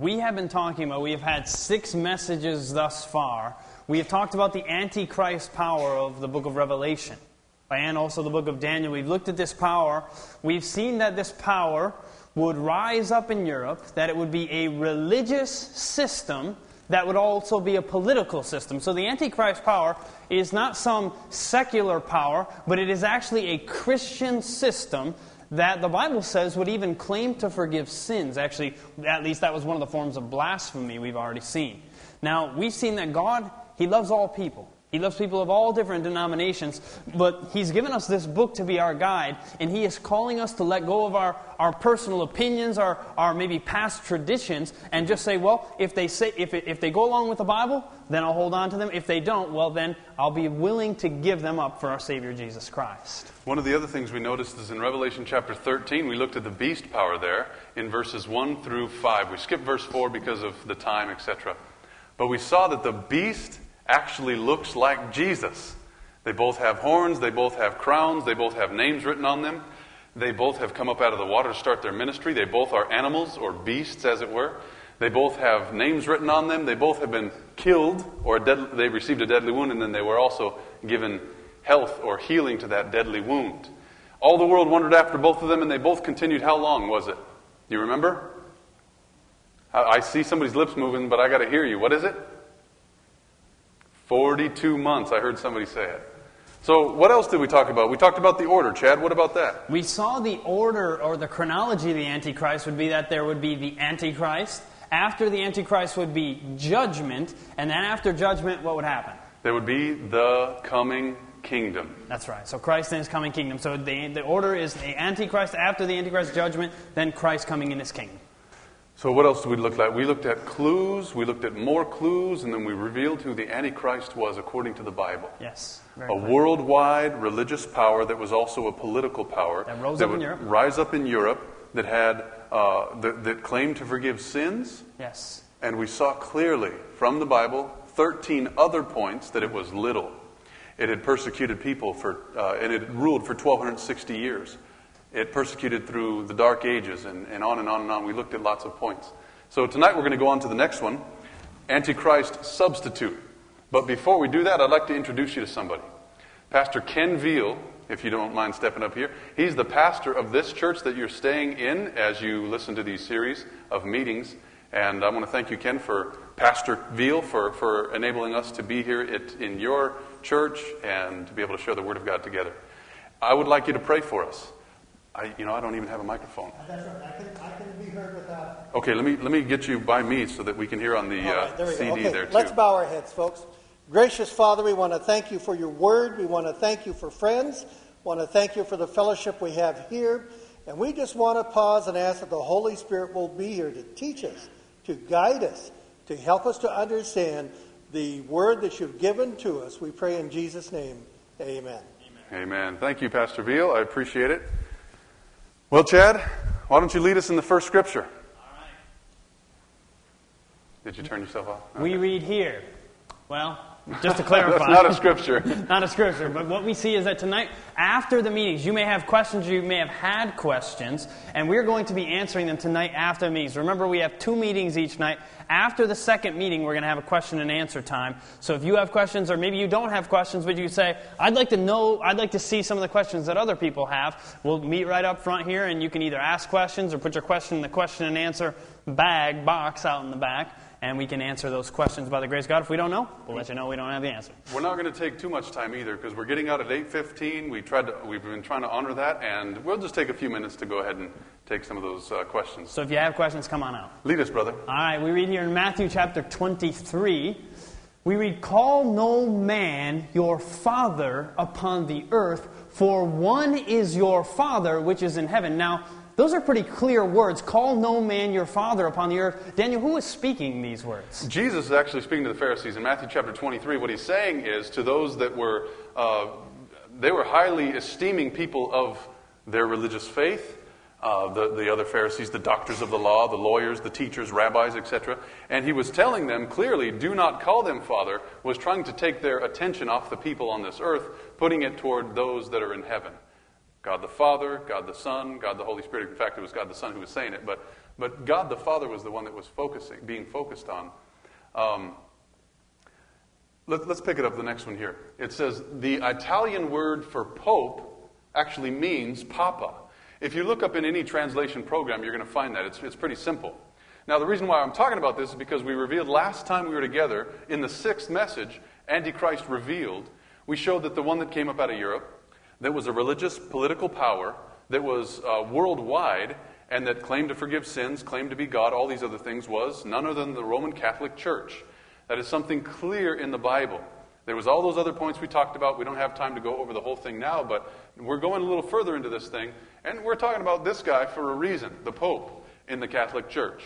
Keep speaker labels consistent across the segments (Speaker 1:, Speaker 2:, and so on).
Speaker 1: we have been talking about, we have had six messages thus far. We have talked about the Antichrist power of the book of Revelation and also the book of Daniel. We've looked at this power. We've seen that this power would rise up in Europe, that it would be a religious system that would also be a political system. So the Antichrist power is not some secular power, but it is actually a Christian system that the Bible says would even claim to forgive sins. Actually, at least that was one of the forms of blasphemy we've already seen. Now, we've seen that God, He loves all people. He loves people of all different denominations, but He's given us this book to be our guide, and He is calling us to let go of our, our personal opinions, our, our maybe past traditions, and just say, well, if they, say, if, if they go along with the Bible, then I'll hold on to them. If they don't, well, then I'll be willing to give them up for our Savior Jesus Christ.
Speaker 2: One of the other things we noticed is in Revelation chapter 13, we looked at the beast power there in verses 1 through 5. We skipped verse 4 because of the time, etc. But we saw that the beast actually looks like Jesus. They both have horns, they both have crowns, they both have names written on them. They both have come up out of the water to start their ministry. They both are animals or beasts, as it were. They both have names written on them. They both have been killed or dead, they received a deadly wound, and then they were also given health or healing to that deadly wound. All the world wondered after both of them, and they both continued. How long was it? Do you remember? I see somebody's lips moving, but I got to hear you. What is it? 42 months. I heard somebody say it. So, what else did we talk about? We talked about the order. Chad, what about that?
Speaker 1: We saw the order or the chronology of the Antichrist would be that there would be the Antichrist. After the Antichrist would be judgment. And then after judgment, what would happen?
Speaker 2: There would be the coming kingdom.
Speaker 1: That's right. So, Christ and his coming kingdom. So, the, the order is the Antichrist after the Antichrist judgment, then Christ coming in his kingdom.
Speaker 2: So, what else did we look at? We looked at clues, we looked at more clues, and then we revealed who the Antichrist was according to the Bible.
Speaker 1: Yes.
Speaker 2: a clear. worldwide religious power that was also a political power
Speaker 1: that, rose
Speaker 2: that
Speaker 1: up
Speaker 2: would
Speaker 1: in Europe.
Speaker 2: rise up in Europe that had uh, that, that claimed to forgive sins.
Speaker 1: Yes.
Speaker 2: And we saw clearly from the Bible 13 other points that it was little. It had persecuted people for, uh, and it ruled for 1,260 years. It persecuted through the Dark Ages and, and on and on and on. We looked at lots of points. So tonight we're going to go on to the next one Antichrist substitute. But before we do that, I'd like to introduce you to somebody. Pastor Ken Veal, if you don't mind stepping up here, he's the pastor of this church that you're staying in as you listen to these series of meetings. And I want to thank you, Ken, for Pastor Veal for, for enabling us to be here at, in your church and to be able to share the Word of God together. I would like you to pray for us. I, you know, I don't even have a microphone.
Speaker 3: That's right. I can, I can be heard without.
Speaker 2: Okay, let me let me get you by me so that we can hear on the uh,
Speaker 3: right, there
Speaker 2: CD
Speaker 3: okay,
Speaker 2: there too.
Speaker 3: Let's bow our heads, folks. Gracious Father, we want to thank you for your word. We want to thank you for friends. We want to thank you for the fellowship we have here. And we just want to pause and ask that the Holy Spirit will be here to teach us, to guide us, to help us to understand the word that you've given to us. We pray in Jesus' name. Amen.
Speaker 2: Amen. Amen. Thank you, Pastor Veal. I appreciate it. Well, Chad, why don't you lead us in the first scripture?
Speaker 1: All right.
Speaker 2: Did you turn yourself off? Okay.
Speaker 1: We read here. Well, just to clarify.
Speaker 2: Not a scripture.
Speaker 1: not a scripture. But what we see is that tonight, after the meetings, you may have questions, you may have had questions, and we're going to be answering them tonight after the meetings. Remember, we have two meetings each night. After the second meeting, we're going to have a question and answer time. So if you have questions, or maybe you don't have questions, but you say, I'd like to know, I'd like to see some of the questions that other people have, we'll meet right up front here, and you can either ask questions or put your question in the question and answer bag, box out in the back and we can answer those questions by the grace of God. If we don't know, we'll let you know we don't have the answer.
Speaker 2: We're not going to take too much time either because we're getting out at 8:15. We tried to, we've been trying to honor that, and we'll just take a few minutes to go ahead and take some of those uh, questions.
Speaker 1: So if you have questions, come on out.
Speaker 2: Lead us, brother.
Speaker 1: All right, we read here in Matthew chapter 23. We read, Call no man your father upon the earth, for one is your father which is in heaven. Now, those are pretty clear words. Call no man your father upon the earth. Daniel, who is speaking these words?
Speaker 2: Jesus is actually speaking to the Pharisees in Matthew chapter 23. What he's saying is to those that were, uh, they were highly esteeming people of their religious faith. Uh, the, the other Pharisees, the doctors of the law, the lawyers, the teachers, rabbis, etc. And he was telling them clearly, do not call them Father, was trying to take their attention off the people on this earth, putting it toward those that are in heaven. God the Father, God the Son, God the Holy Spirit. In fact, it was God the Son who was saying it, but but God the Father was the one that was focusing, being focused on. Um, let, us pick it up the next one here. It says the Italian word for pope actually means papa. If you look up in any translation program, you're going to find that. It's, it's pretty simple. Now, the reason why I'm talking about this is because we revealed last time we were together in the sixth message, Antichrist revealed, we showed that the one that came up out of Europe, that was a religious political power, that was uh, worldwide, and that claimed to forgive sins, claimed to be God, all these other things, was none other than the Roman Catholic Church. That is something clear in the Bible. There was all those other points we talked about. We don't have time to go over the whole thing now, but we're going a little further into this thing, and we're talking about this guy for a reason, the Pope in the Catholic Church.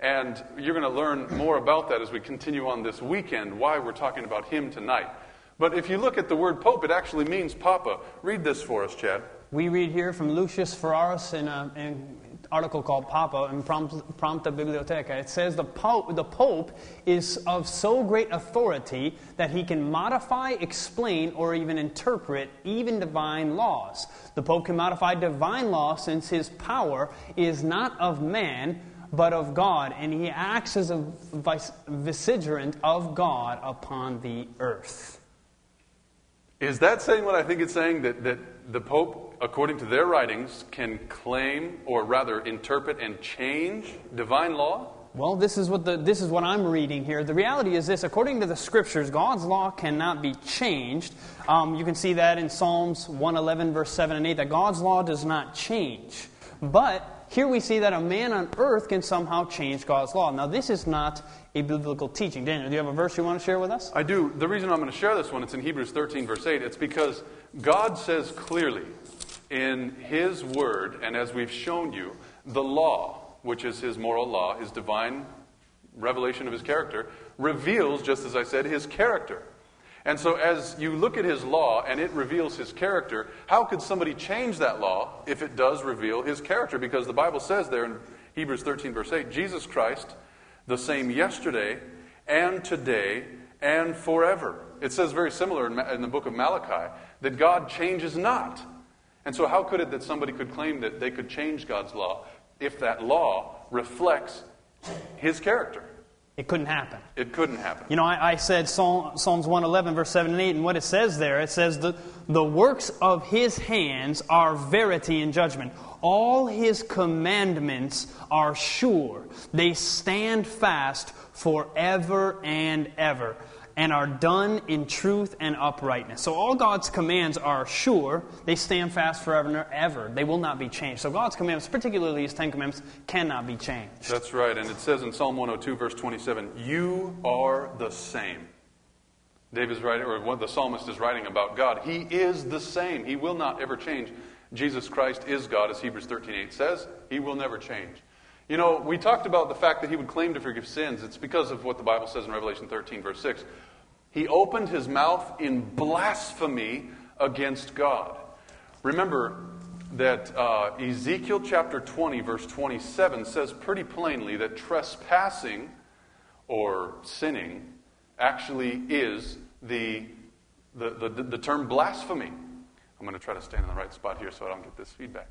Speaker 2: And you're going to learn more about that as we continue on this weekend, why we're talking about him tonight. But if you look at the word pope, it actually means papa. Read this for us, Chad.
Speaker 1: We read here from Lucius Ferraris in, a, in article called Papa in Prompta Bibliotheca. It says the pope, the pope is of so great authority that he can modify, explain, or even interpret even divine laws. The Pope can modify divine law since his power is not of man, but of God, and he acts as a vicegerent of God upon the earth.
Speaker 2: Is that saying what I think it's saying? That, that the Pope, according to their writings, can claim, or rather interpret and change divine law?
Speaker 1: Well, this is what the, this is what I'm reading here. The reality is this: according to the Scriptures, God's law cannot be changed. Um, you can see that in Psalms 111, verse 7 and 8, that God's law does not change. But here we see that a man on earth can somehow change God's law. Now, this is not a biblical teaching. Daniel, do you have a verse you want to share with us?
Speaker 2: I do. The reason I'm going to share this one, it's in Hebrews 13, verse 8. It's because God says clearly in His Word, and as we've shown you, the law, which is His moral law, His divine revelation of His character, reveals, just as I said, His character. And so, as you look at his law and it reveals his character, how could somebody change that law if it does reveal his character? Because the Bible says there in Hebrews 13, verse 8, Jesus Christ, the same yesterday and today and forever. It says very similar in, the book of Malachi that God changes not. And so, how could it that somebody could claim that they could change God's law if that law reflects his character?
Speaker 1: It couldn't happen.
Speaker 2: It couldn't happen.
Speaker 1: You know, I, I said Psalm, Psalms 111, verse 7 and 8, and what it says there, it says, the, the works of his hands are verity and judgment. All his commandments are sure. They stand fast forever and ever and are done in truth and uprightness. So all God's commands are sure, they stand fast forever and ever. They will not be changed. So God's commands, particularly his Ten Commandments, cannot be changed.
Speaker 2: That's right. And it says in Psalm 102, verse 27, You are the same. David's writing, or what the psalmist is writing about God. He is the same. He will not ever change. Jesus Christ is God, as Hebrews 13:8 says. He will never change. You know, we talked about the fact that he would claim to forgive sins. It's because of what the Bible says in Revelation 13, verse 6. He opened his mouth in blasphemy against God. Remember that uh, Ezekiel chapter 20, verse 27 says pretty plainly that trespassing or sinning actually is the, the, the, the term blasphemy. I'm going to try to stand in the right spot here so I don't get this feedback.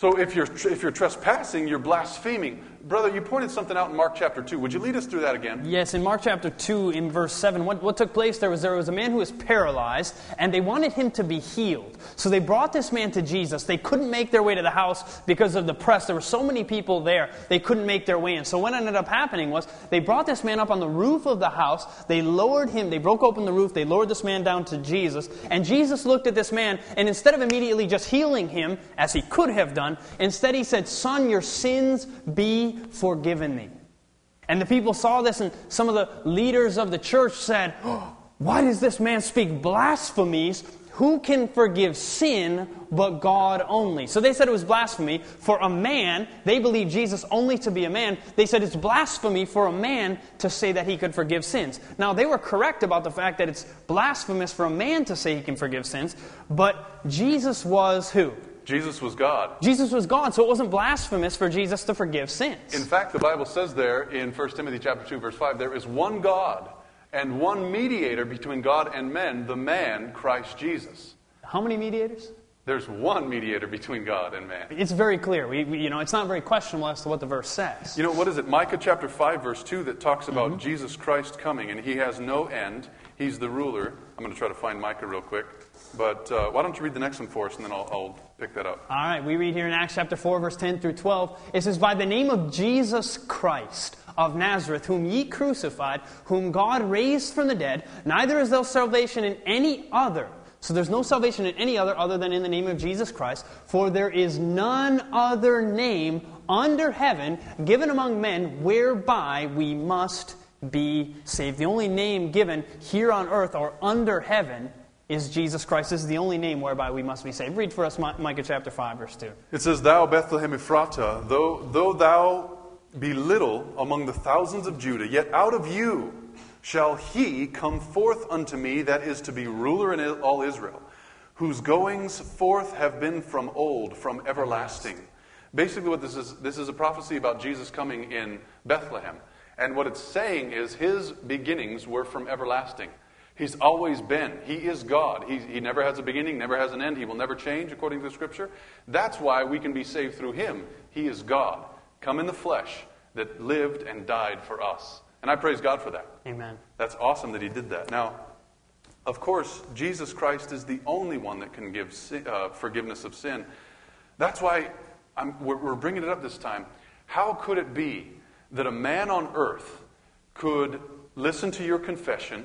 Speaker 2: So if you're, if you're trespassing, you're blaspheming. Brother, you pointed something out in Mark chapter 2. Would you lead us through that again?
Speaker 1: Yes, in Mark chapter 2, in verse 7, what, what took place there was there was a man who was paralyzed, and they wanted him to be healed. So they brought this man to Jesus. They couldn't make their way to the house because of the press. There were so many people there, they couldn't make their way in. So what ended up happening was they brought this man up on the roof of the house. They lowered him, they broke open the roof, they lowered this man down to Jesus. And Jesus looked at this man, and instead of immediately just healing him, as he could have done, Instead, he said, Son, your sins be forgiven me. And the people saw this, and some of the leaders of the church said, oh, Why does this man speak blasphemies? Who can forgive sin but God only? So they said it was blasphemy for a man. They believed Jesus only to be a man. They said it's blasphemy for a man to say that he could forgive sins. Now, they were correct about the fact that it's blasphemous for a man to say he can forgive sins, but Jesus was who?
Speaker 2: Jesus was God.
Speaker 1: Jesus was God, so it wasn't blasphemous for Jesus to forgive sins.
Speaker 2: In fact, the Bible says there in 1 Timothy chapter 2 verse 5, there is one God and one mediator between God and men, the man Christ Jesus.
Speaker 1: How many mediators?
Speaker 2: There's one mediator between God and man.
Speaker 1: It's very clear. We, we, you know, it's not very questionable as to what the verse says.
Speaker 2: You know, what is it? Micah chapter 5, verse 2, that talks about mm-hmm. Jesus Christ coming, and he has no end. He's the ruler. I'm going to try to find Micah real quick. But uh, why don't you read the next one for us, and then I'll, I'll pick that up.
Speaker 1: All right, we read here in Acts chapter 4, verse 10 through 12. It says, By the name of Jesus Christ of Nazareth, whom ye crucified, whom God raised from the dead, neither is there salvation in any other. So there's no salvation in any other other than in the name of Jesus Christ, for there is none other name under heaven given among men whereby we must be saved. The only name given here on earth or under heaven is Jesus Christ. This is the only name whereby we must be saved. Read for us Mi- Micah chapter 5, verse 2.
Speaker 2: It says, Thou, Bethlehem Ephratah, though, though thou be little among the thousands of Judah, yet out of you shall he come forth unto me that is to be ruler in all Israel, whose goings forth have been from old, from everlasting. Basically, what this is, this is a prophecy about Jesus coming in Bethlehem. And what it's saying is his beginnings were from everlasting. He's always been. He is God. He, he never has a beginning, never has an end. He will never change, according to the Scripture. That's why we can be saved through him. He is God, come in the flesh, that lived and died for us. And I praise God for that.
Speaker 1: Amen.
Speaker 2: That's awesome that he did that. Now, of course, Jesus Christ is the only one that can give sin, uh, forgiveness of sin. That's why I'm, we're, we're bringing it up this time. How could it be that a man on earth could listen to your confession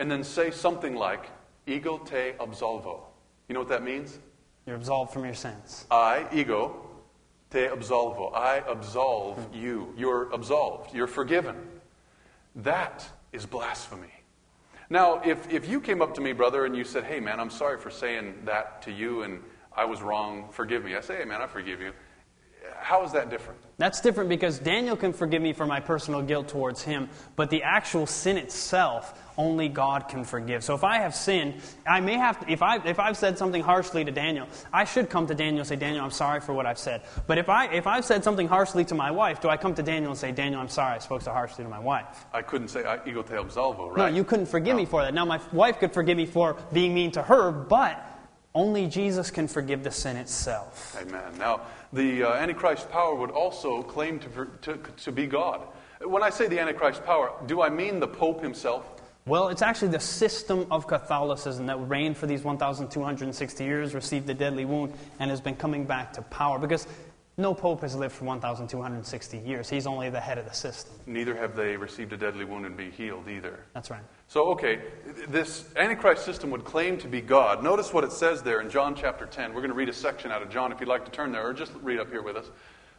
Speaker 2: and then say something like, ego te absolvo? You know what that means?
Speaker 1: You're absolved from your sins.
Speaker 2: I, ego, te absolvo. I absolve you. You're absolved. You're forgiven. That is blasphemy. Now, if, if you came up to me, brother, and you said, hey, man, I'm sorry for saying that to you and I was wrong, forgive me. I say, hey, man, I forgive you. How is that different?
Speaker 1: That's different because Daniel can forgive me for my personal guilt towards him, but the actual sin itself, only God can forgive. So if I have sinned, I may have to, if, I, if I've said something harshly to Daniel, I should come to Daniel and say, Daniel, I'm sorry for what I've said. But if, I, if I've said something harshly to my wife, do I come to Daniel and say, Daniel, I'm sorry, I spoke so harshly to my wife?
Speaker 2: I couldn't say I, ego te absolvo, right?
Speaker 1: No, you couldn't forgive me for that. Now, my wife could forgive me for being mean to her, but only Jesus can forgive the sin itself.
Speaker 2: Amen. Now, the uh, Antichrist power would also claim to, to, to be God. When I say the Antichrist power, do I mean the Pope himself?
Speaker 1: Well, it's actually the system of Catholicism that reigned for these 1,260 years, received the deadly wound, and has been coming back to power. Because no pope has lived for 1,260 years. He's only the head of the system.
Speaker 2: Neither have they received a deadly wound and be healed either.
Speaker 1: That's right.
Speaker 2: So, okay, this Antichrist system would claim to be God. Notice what it says there in John chapter 10. We're going to read a section out of John if you'd like to turn there, or just read up here with us.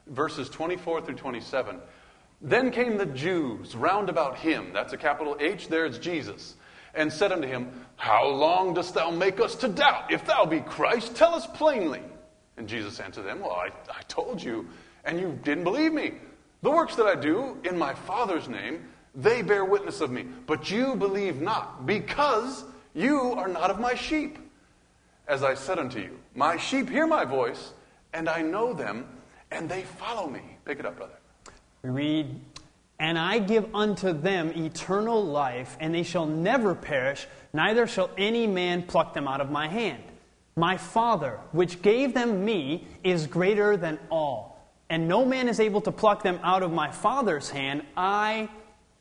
Speaker 2: Verses 24 through 27. Then came the Jews round about him, that's a capital H, there's Jesus, and said unto him, How long dost thou make us to doubt? If thou be Christ, tell us plainly. And Jesus answered them, Well, I, I told you, and you didn't believe me. The works that I do in my Father's name, they bear witness of me. But you believe not, because you are not of my sheep. As I said unto you, My sheep hear my voice, and I know them, and they follow me. Pick it up, brother.
Speaker 1: We read, And I give unto them eternal life, and they shall never perish, neither shall any man pluck them out of my hand. My Father, which gave them me, is greater than all, and no man is able to pluck them out of my Father's hand. I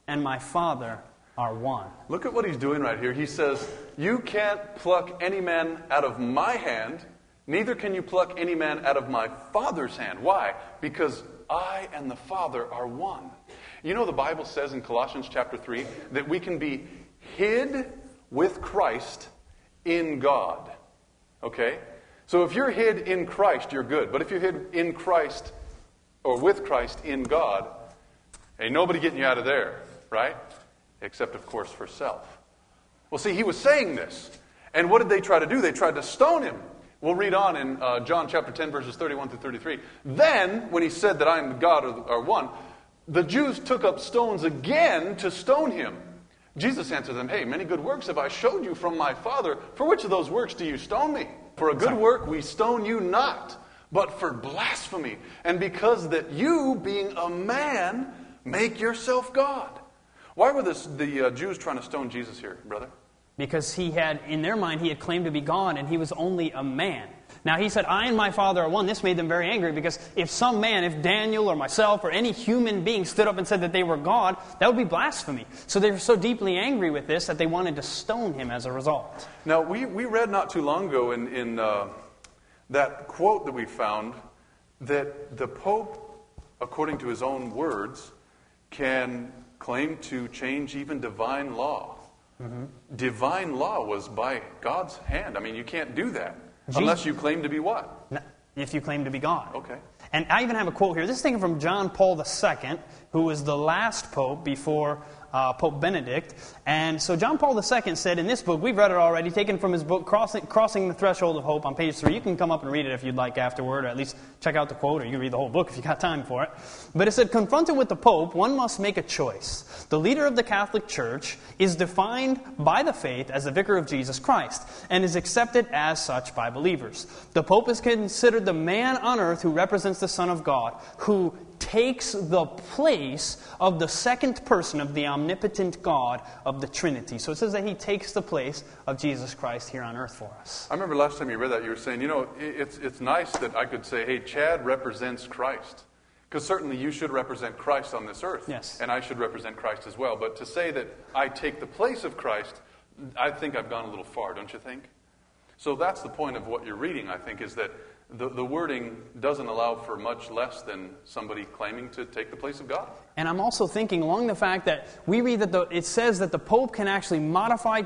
Speaker 1: and my Father are one.
Speaker 2: Look at what he's doing right here. He says, You can't pluck any man out of my hand, neither can you pluck any man out of my Father's hand. Why? Because I and the Father are one. You know, the Bible says in Colossians chapter 3 that we can be hid with Christ in God. Okay? So if you're hid in Christ, you're good. But if you're hid in Christ or with Christ in God, ain't nobody getting you out of there, right? Except, of course, for self. Well, see, he was saying this. And what did they try to do? They tried to stone him. We'll read on in uh, John chapter 10, verses 31 through 33. Then, when he said that I am God or, or one, the Jews took up stones again to stone him. Jesus answered them, Hey, many good works have I showed you from my Father. For which of those works do you stone me? For a good work we stone you not, but for blasphemy, and because that you, being a man, make yourself God. Why were this, the uh, Jews trying to stone Jesus here, brother?
Speaker 1: Because he had, in their mind, he had claimed to be God and he was only a man. Now he said, I and my Father are one. This made them very angry because if some man, if Daniel or myself or any human being stood up and said that they were God, that would be blasphemy. So they were so deeply angry with this that they wanted to stone him as a result.
Speaker 2: Now, we, we read not too long ago in, in uh, that quote that we found that the Pope, according to his own words, can claim to change even divine law. Mm-hmm. Divine law was by God's hand. I mean, you can't do that unless you claim to be what?
Speaker 1: If you claim to be God.
Speaker 2: Okay.
Speaker 1: And I even have a quote here. This is taken from John Paul II, who was the last pope before uh, Pope Benedict. And so John Paul II said in this book, we've read it already, taken from his book, Crossing, Crossing the Threshold of Hope on page 3. You can come up and read it if you'd like afterward, or at least check out the quote, or you can read the whole book if you got time for it. But it said, confronted with the Pope, one must make a choice. The leader of the Catholic Church is defined by the faith as the vicar of Jesus Christ, and is accepted as such by believers. The Pope is considered the man on earth who represents the Son of God, who takes the place of the second person of the omnipotent God of the Trinity. So it says that he takes the place of Jesus Christ here on earth for us.
Speaker 2: I remember last time you read that, you were saying, you know, it's, it's nice that I could say, hey, Chad represents Christ. Because certainly you should represent Christ on this earth.
Speaker 1: Yes.
Speaker 2: And I should represent Christ as well. But to say that I take the place of Christ, I think I've gone a little far, don't you think? So that's the point of what you're reading, I think, is that the, the wording doesn't allow for much less than somebody claiming to take the place of God.
Speaker 1: And I'm also thinking along the fact that we read that the, it says that the Pope can actually modify,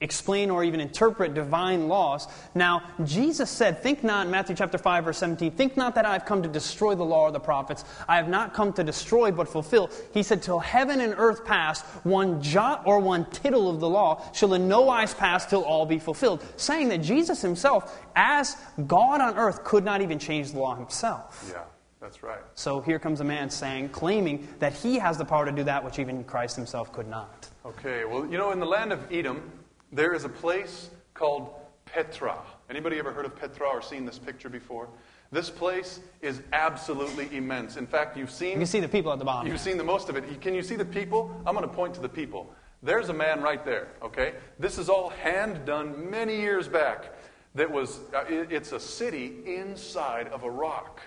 Speaker 1: explain or even interpret divine laws. Now, Jesus said, Think not, Matthew chapter 5, verse 17, think not that I have come to destroy the law or the prophets. I have not come to destroy, but fulfill. He said, Till heaven and earth pass, one jot or one tittle of the law shall in no wise pass till all be fulfilled. Saying that Jesus himself, as God on earth, could not even change the law himself.
Speaker 2: Yeah. That's right.
Speaker 1: So here comes a man saying, claiming that he has the power to do that which even Christ himself could not.
Speaker 2: Okay, well, you know, in the land of Edom, there is a place called Petra. Anybody ever heard of Petra or seen this picture before? This place is absolutely immense. In fact, you've seen.
Speaker 1: You can see the people at the bottom.
Speaker 2: You've seen the most of it. Can you see the people? I'm going to point to the people. There's a man right there, okay? This is all hand done many years back. That was, uh, it's a city inside of a rock,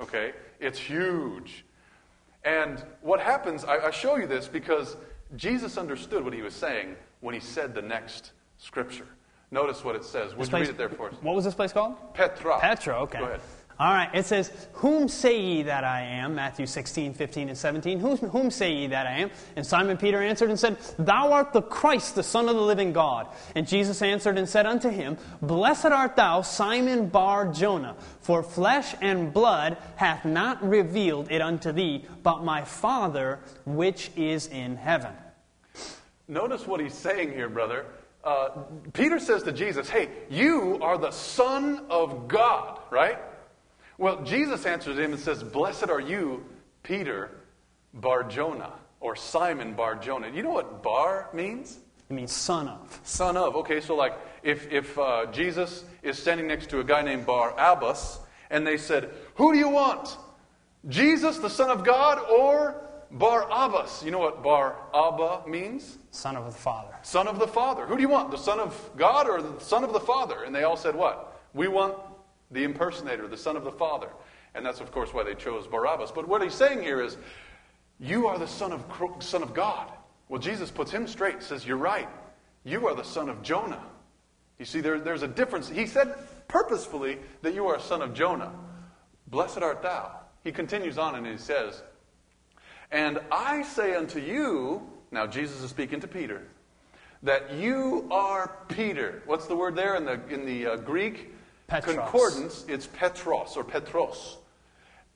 Speaker 2: okay? It's huge. And what happens, I, I show you this because Jesus understood what he was saying when he said the next scripture. Notice what it says. Would you read it there for us?
Speaker 1: What was this place called?
Speaker 2: Petra.
Speaker 1: Petra, okay.
Speaker 2: Go ahead.
Speaker 1: All right, it says, Whom say ye that I am? Matthew 16, 15, and 17. Whom, whom say ye that I am? And Simon Peter answered and said, Thou art the Christ, the Son of the living God. And Jesus answered and said unto him, Blessed art thou, Simon Bar Jonah, for flesh and blood hath not revealed it unto thee, but my Father which is in heaven.
Speaker 2: Notice what he's saying here, brother. Uh, Peter says to Jesus, Hey, you are the Son of God, right? Well, Jesus answers him and says, Blessed are you, Peter Bar Jonah, or Simon Bar Jonah. You know what bar means?
Speaker 1: It means son of.
Speaker 2: Son of. Okay, so like if, if uh, Jesus is standing next to a guy named Bar Abbas, and they said, Who do you want? Jesus, the Son of God, or Bar Abbas. You know what Bar Abba means?
Speaker 1: Son of the Father.
Speaker 2: Son of the Father. Who do you want? The Son of God or the Son of the Father? And they all said what? We want the impersonator, the Son of the Father. And that's, of course, why they chose Barabbas. But what he's saying here is, you are the Son of, son of God. Well, Jesus puts him straight, says, You're right. You are the son of Jonah. You see, there, there's a difference. He said purposefully that you are a son of Jonah. Blessed art thou. He continues on and he says, And I say unto you, now Jesus is speaking to Peter, that you are Peter. What's the word there in the, in the uh, Greek?
Speaker 1: Petros.
Speaker 2: Concordance, it's Petros or Petros.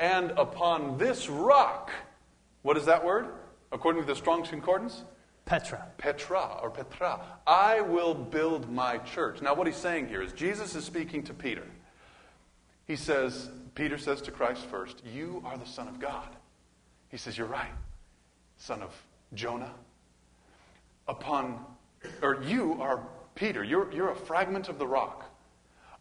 Speaker 2: And upon this rock, what is that word? According to the Strong's Concordance?
Speaker 1: Petra.
Speaker 2: Petra or Petra. I will build my church. Now, what he's saying here is Jesus is speaking to Peter. He says, Peter says to Christ first, You are the Son of God. He says, You're right, son of Jonah. Upon, or you are Peter, you're, you're a fragment of the rock.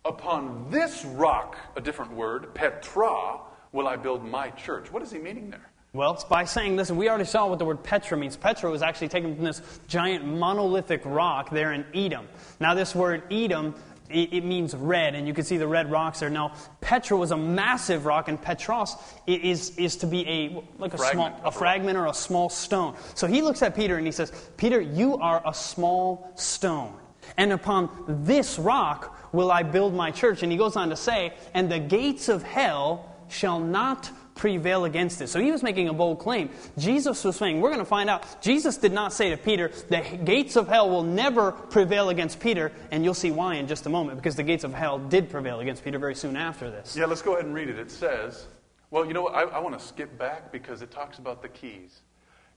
Speaker 2: Upon this rock, a different word, Petra, will I build my church. What is he meaning there?
Speaker 1: Well, it's by saying, listen, we already saw what the word Petra means. Petra was actually taken from this giant monolithic rock there in Edom. Now, this word Edom, it, it means red, and you can see the red rocks there. Now, Petra was a massive rock, and Petros is, is to be a, like a
Speaker 2: Fragment
Speaker 1: small, a
Speaker 2: a
Speaker 1: fragment or a small stone. So he looks at Peter and he says, Peter, you are a small stone. And upon this rock will I build my church. And he goes on to say, and the gates of hell shall not prevail against it. So he was making a bold claim. Jesus was saying, we're going to find out. Jesus did not say to Peter, the gates of hell will never prevail against Peter. And you'll see why in just a moment, because the gates of hell did prevail against Peter very soon after this.
Speaker 2: Yeah, let's go ahead and read it. It says, well, you know what? I, I want to skip back because it talks about the keys.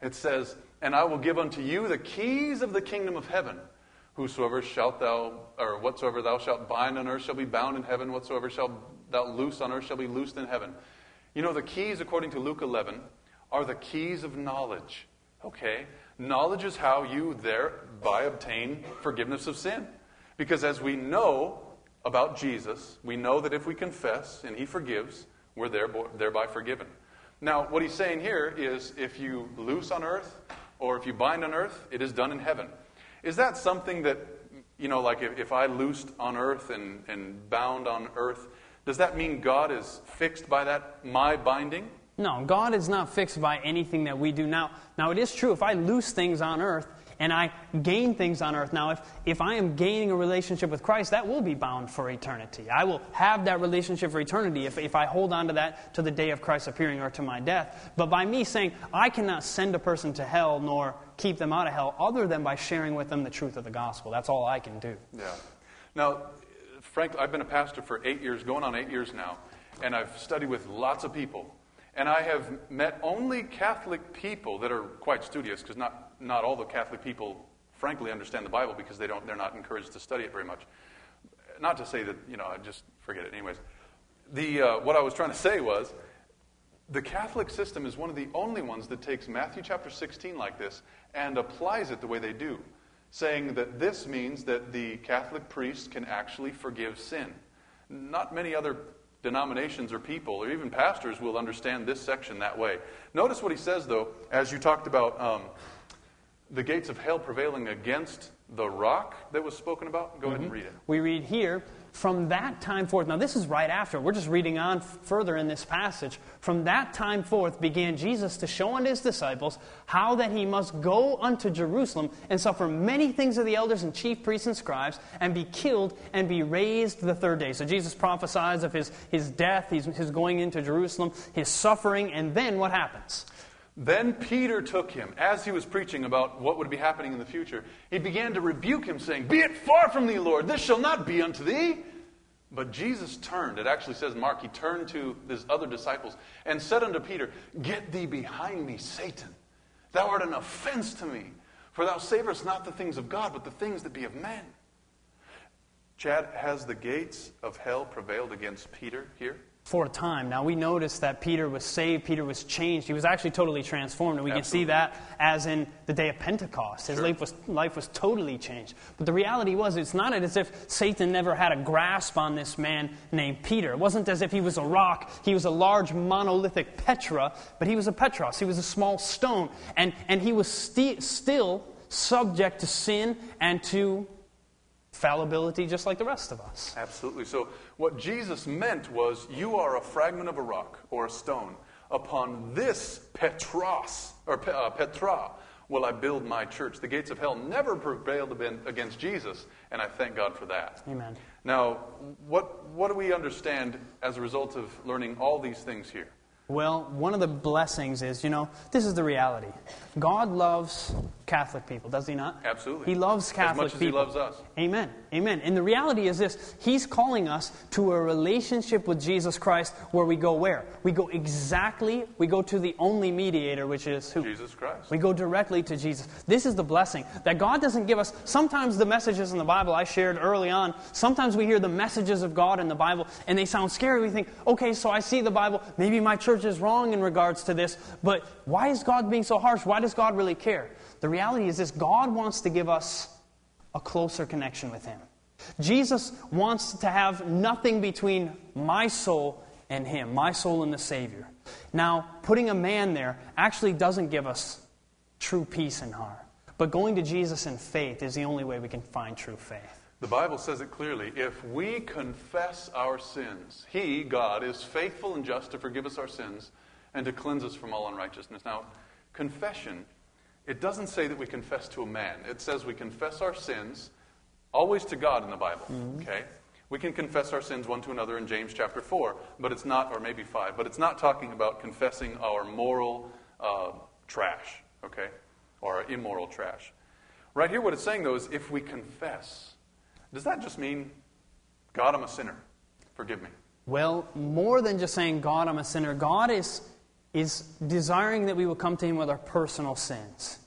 Speaker 2: It says, And I will give unto you the keys of the kingdom of heaven. Whosoever shalt thou, or whatsoever thou shalt bind on earth shall be bound in heaven. Whatsoever shalt thou loose on earth shall be loosed in heaven. You know, the keys, according to Luke 11, are the keys of knowledge. Okay? Knowledge is how you thereby obtain forgiveness of sin. Because as we know about Jesus, we know that if we confess and he forgives, we're thereby forgiven. Now, what he's saying here is if you loose on earth or if you bind on earth, it is done in heaven. Is that something that, you know, like if, if I loosed on earth and, and bound on earth, does that mean God is fixed by that, my binding?
Speaker 1: No, God is not fixed by anything that we do. Now, now it is true, if I lose things on earth and I gain things on earth, now if, if I am gaining a relationship with Christ, that will be bound for eternity. I will have that relationship for eternity if, if I hold on to that to the day of Christ's appearing or to my death. But by me saying, I cannot send a person to hell nor keep them out of hell other than by sharing with them the truth of the gospel. That's all I can do.
Speaker 2: Yeah. Now, frankly, I've been a pastor for eight years, going on eight years now, and I've studied with lots of people. And I have met only Catholic people that are quite studious, because not, not all the Catholic people, frankly, understand the Bible because they don't, they're not encouraged to study it very much. Not to say that, you know, I just forget it. Anyways, the, uh, what I was trying to say was the Catholic system is one of the only ones that takes Matthew chapter 16 like this and applies it the way they do saying that this means that the Catholic priest can actually forgive sin. Not many other denominations or people, or even pastors, will understand this section that way. Notice what he says, though, as you talked about um, the gates of hell prevailing against the rock that was spoken about. Go mm-hmm. ahead and read it.
Speaker 1: We read here from that time forth, now this is right after, we're just reading on further in this passage. From that time forth began Jesus to show unto his disciples how that he must go unto Jerusalem and suffer many things of the elders and chief priests and scribes, and be killed and be raised the third day. So Jesus prophesies of his, his death, his, his going into Jerusalem, his suffering, and then what happens?
Speaker 2: Then Peter took him, as he was preaching about what would be happening in the future. He began to rebuke him, saying, Be it far from thee, Lord, this shall not be unto thee. But Jesus turned, it actually says, Mark, he turned to his other disciples and said unto Peter, Get thee behind me, Satan. Thou art an offense to me, for thou savorest not the things of God, but the things that be of men. Chad, has the gates of hell prevailed against Peter here?
Speaker 1: For a time. Now, we notice that Peter was saved, Peter was changed. He was actually totally transformed, and we
Speaker 2: Absolutely.
Speaker 1: can see that as in the day of Pentecost. His
Speaker 2: sure.
Speaker 1: life, was, life was totally changed. But the reality was, it's not as if Satan never had a grasp on this man named Peter. It wasn't as if he was a rock, he was a large monolithic Petra, but he was a Petros. He was a small stone, and, and he was sti- still subject to sin and to fallibility just like the rest of us.
Speaker 2: Absolutely. So, what Jesus meant was, you are a fragment of a rock or a stone. Upon this Petros, or uh, Petra, will I build my church. The gates of hell never prevailed against Jesus, and I thank God for that.
Speaker 1: Amen.
Speaker 2: Now, what, what do we understand as a result of learning all these things here?
Speaker 1: Well, one of the blessings is, you know, this is the reality. God loves Catholic people, does he not?
Speaker 2: Absolutely.
Speaker 1: He loves Catholic
Speaker 2: as much as
Speaker 1: people.
Speaker 2: He loves us.
Speaker 1: Amen. Amen. And the reality is this He's calling us to a relationship with Jesus Christ where we go where? We go exactly, we go to the only mediator, which is who?
Speaker 2: Jesus Christ.
Speaker 1: We go directly to Jesus. This is the blessing that God doesn't give us. Sometimes the messages in the Bible I shared early on, sometimes we hear the messages of God in the Bible and they sound scary. We think, okay, so I see the Bible. Maybe my church is wrong in regards to this, but why is God being so harsh? Why does God really care? The reality is this God wants to give us a closer connection with Him. Jesus wants to have nothing between my soul and Him, my soul and the Savior. Now, putting a man there actually doesn't give us true peace in heart. But going to Jesus in faith is the only way we can find true faith.
Speaker 2: The Bible says it clearly. If we confess our sins, He, God, is faithful and just to forgive us our sins and to cleanse us from all unrighteousness. Now, confession, it doesn't say that we confess to a man. It says we confess our sins always to God in the Bible. Mm-hmm. Okay? We can confess our sins one to another in James chapter 4, but it's not, or maybe 5, but it's not talking about confessing our moral uh, trash, okay? Or our immoral trash. Right here, what it's saying, though, is if we confess, does that just mean, God, I'm a sinner, forgive me?
Speaker 1: Well, more than just saying, God, I'm a sinner, God is, is desiring that we will come to Him with our personal sins.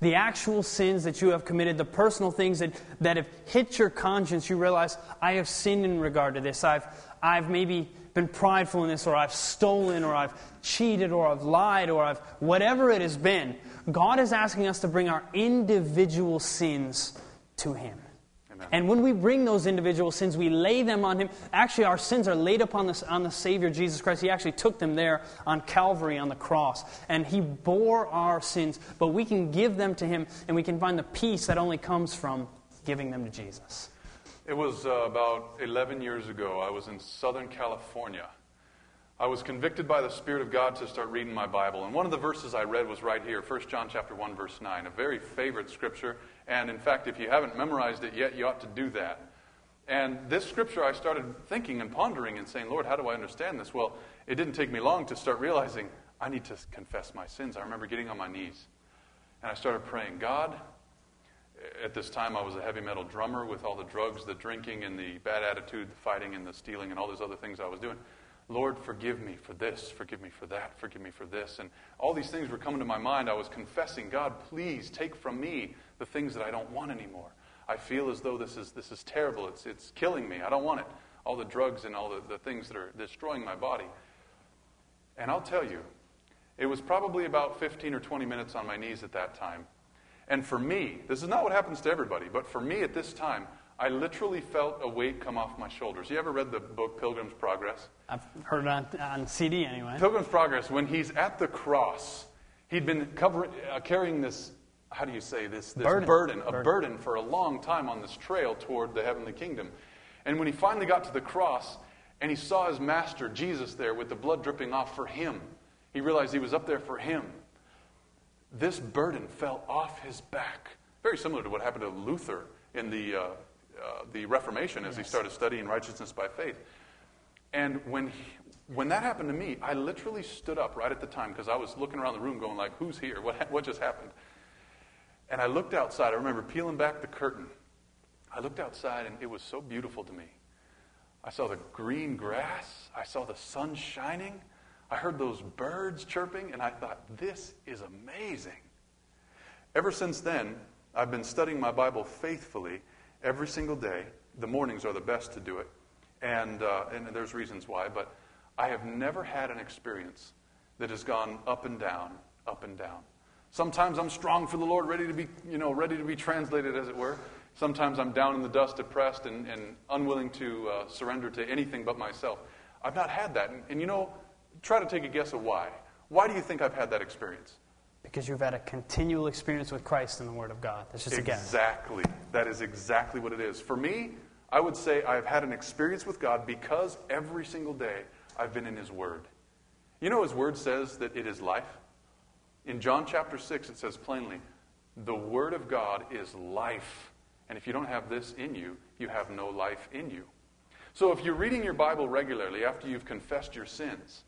Speaker 1: The actual sins that you have committed, the personal things that, that have hit your conscience, you realize, I have sinned in regard to this. I've, I've maybe been prideful in this, or I've stolen, or I've cheated, or I've lied, or I've whatever it has been. God is asking us to bring our individual sins to Him. Amen. And when we bring those individual sins, we lay them on Him. Actually, our sins are laid upon the, on the Savior Jesus Christ. He actually took them there on Calvary on the cross. And He bore our sins, but we can give them to Him, and we can find the peace that only comes from giving them to Jesus.
Speaker 2: It was uh, about 11 years ago. I was in Southern California. I was convicted by the Spirit of God to start reading my Bible. And one of the verses I read was right here, 1 John chapter 1, verse 9, a very favorite scripture. And in fact, if you haven't memorized it yet, you ought to do that. And this scripture, I started thinking and pondering and saying, Lord, how do I understand this? Well, it didn't take me long to start realizing I need to confess my sins. I remember getting on my knees and I started praying, God, at this time I was a heavy metal drummer with all the drugs, the drinking, and the bad attitude, the fighting, and the stealing, and all those other things I was doing. Lord, forgive me for this, forgive me for that, forgive me for this. And all these things were coming to my mind. I was confessing, God, please take from me the things that I don't want anymore. I feel as though this is, this is terrible. It's, it's killing me. I don't want it. All the drugs and all the, the things that are destroying my body. And I'll tell you, it was probably about 15 or 20 minutes on my knees at that time. And for me, this is not what happens to everybody, but for me at this time, I literally felt a weight come off my shoulders. You ever read the book Pilgrim's Progress?
Speaker 1: I've heard it on, on CD anyway.
Speaker 2: Pilgrim's Progress, when he's at the cross, he'd been covering, uh, carrying this, how do you say this, this
Speaker 1: burden.
Speaker 2: burden, a burden. burden for a long time on this trail toward the heavenly kingdom. And when he finally got to the cross and he saw his master, Jesus, there with the blood dripping off for him, he realized he was up there for him. This burden fell off his back. Very similar to what happened to Luther in the. Uh, uh, the Reformation as yes. he started studying righteousness by faith. And when, he, when that happened to me, I literally stood up right at the time because I was looking around the room going like, who's here? What, what just happened? And I looked outside. I remember peeling back the curtain. I looked outside and it was so beautiful to me. I saw the green grass. I saw the sun shining. I heard those birds chirping, and I thought, this is amazing. Ever since then, I've been studying my Bible faithfully every single day. The mornings are the best to do it, and, uh, and there's reasons why, but I have never had an experience that has gone up and down, up and down. Sometimes I'm strong for the Lord, ready to be, you know, ready to be translated, as it were. Sometimes I'm down in the dust, depressed, and, and unwilling to uh, surrender to anything but myself. I've not had that. And, and you know, try to take a guess of why. Why do you think I've had that experience?
Speaker 1: Because you've had a continual experience with Christ in the Word of God. That's just
Speaker 2: exactly. That is exactly what it is. For me, I would say I've had an experience with God because every single day I've been in His Word. You know, His Word says that it is life. In John chapter 6, it says plainly, the Word of God is life. And if you don't have this in you, you have no life in you. So if you're reading your Bible regularly after you've confessed your sins,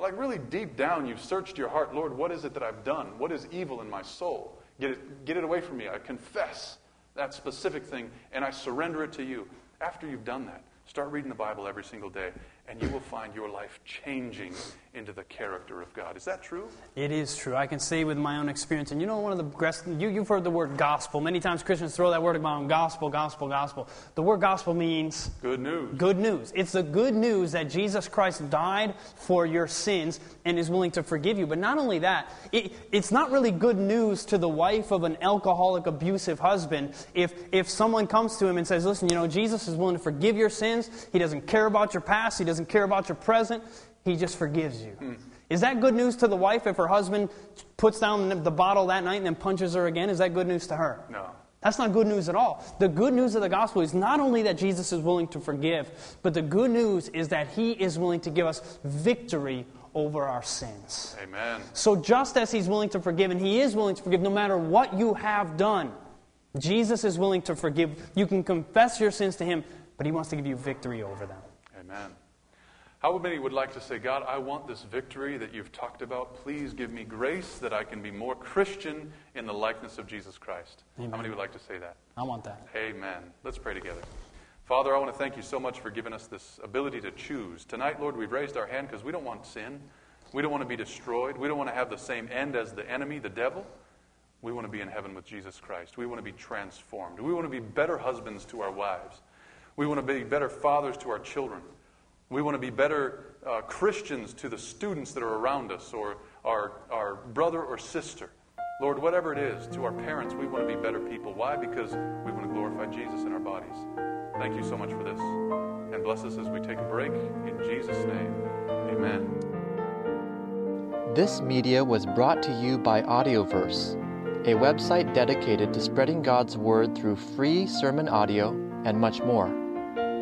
Speaker 2: like really deep down, you've searched your heart. Lord, what is it that I've done? What is evil in my soul? Get it, get it away from me. I confess that specific thing and I surrender it to you. After you've done that, start reading the Bible every single day and you will find your life changing into the character of God. Is that true?
Speaker 1: It is true. I can say with my own experience. And you know, one of the you, you've heard the word gospel. Many times Christians throw that word around gospel, gospel, gospel. The word gospel means
Speaker 2: good news.
Speaker 1: Good news. It's the good news that Jesus Christ died for your sins and is willing to forgive you. But not only that, it, it's not really good news to the wife of an alcoholic, abusive husband if, if someone comes to him and says, Listen, you know, Jesus is willing to forgive your sins. He doesn't care about your past. He doesn't care about your present. He just forgives you. Hmm. Is that good news to the wife if her husband puts down the bottle that night and then punches her again? Is that good news to her?
Speaker 2: No.
Speaker 1: That's not good news at all. The good news of the gospel is not only that Jesus is willing to forgive, but the good news is that he is willing to give us victory over our sins.
Speaker 2: Amen.
Speaker 1: So, just as he's willing to forgive, and he is willing to forgive no matter what you have done, Jesus is willing to forgive. You can confess your sins to him, but he wants to give you victory over them.
Speaker 2: Amen. How many would like to say, God, I want this victory that you've talked about. Please give me grace that I can be more Christian in the likeness of Jesus Christ?
Speaker 1: Amen.
Speaker 2: How many would like to say that?
Speaker 1: I want that.
Speaker 2: Amen. Let's pray together. Father, I want to thank you so much for giving us this ability to choose. Tonight, Lord, we've raised our hand because we don't want sin. We don't want to be destroyed. We don't want to have the same end as the enemy, the devil. We want to be in heaven with Jesus Christ. We want to be transformed. We want to be better husbands to our wives. We want to be better fathers to our children. We want to be better uh, Christians to the students that are around us or our, our brother or sister. Lord, whatever it is, to our parents, we want to be better people. Why? Because we want to glorify Jesus in our bodies. Thank you so much for this. And bless us as we take a break. In Jesus' name, amen.
Speaker 4: This media was brought to you by Audioverse, a website dedicated to spreading God's Word through free sermon audio and much more.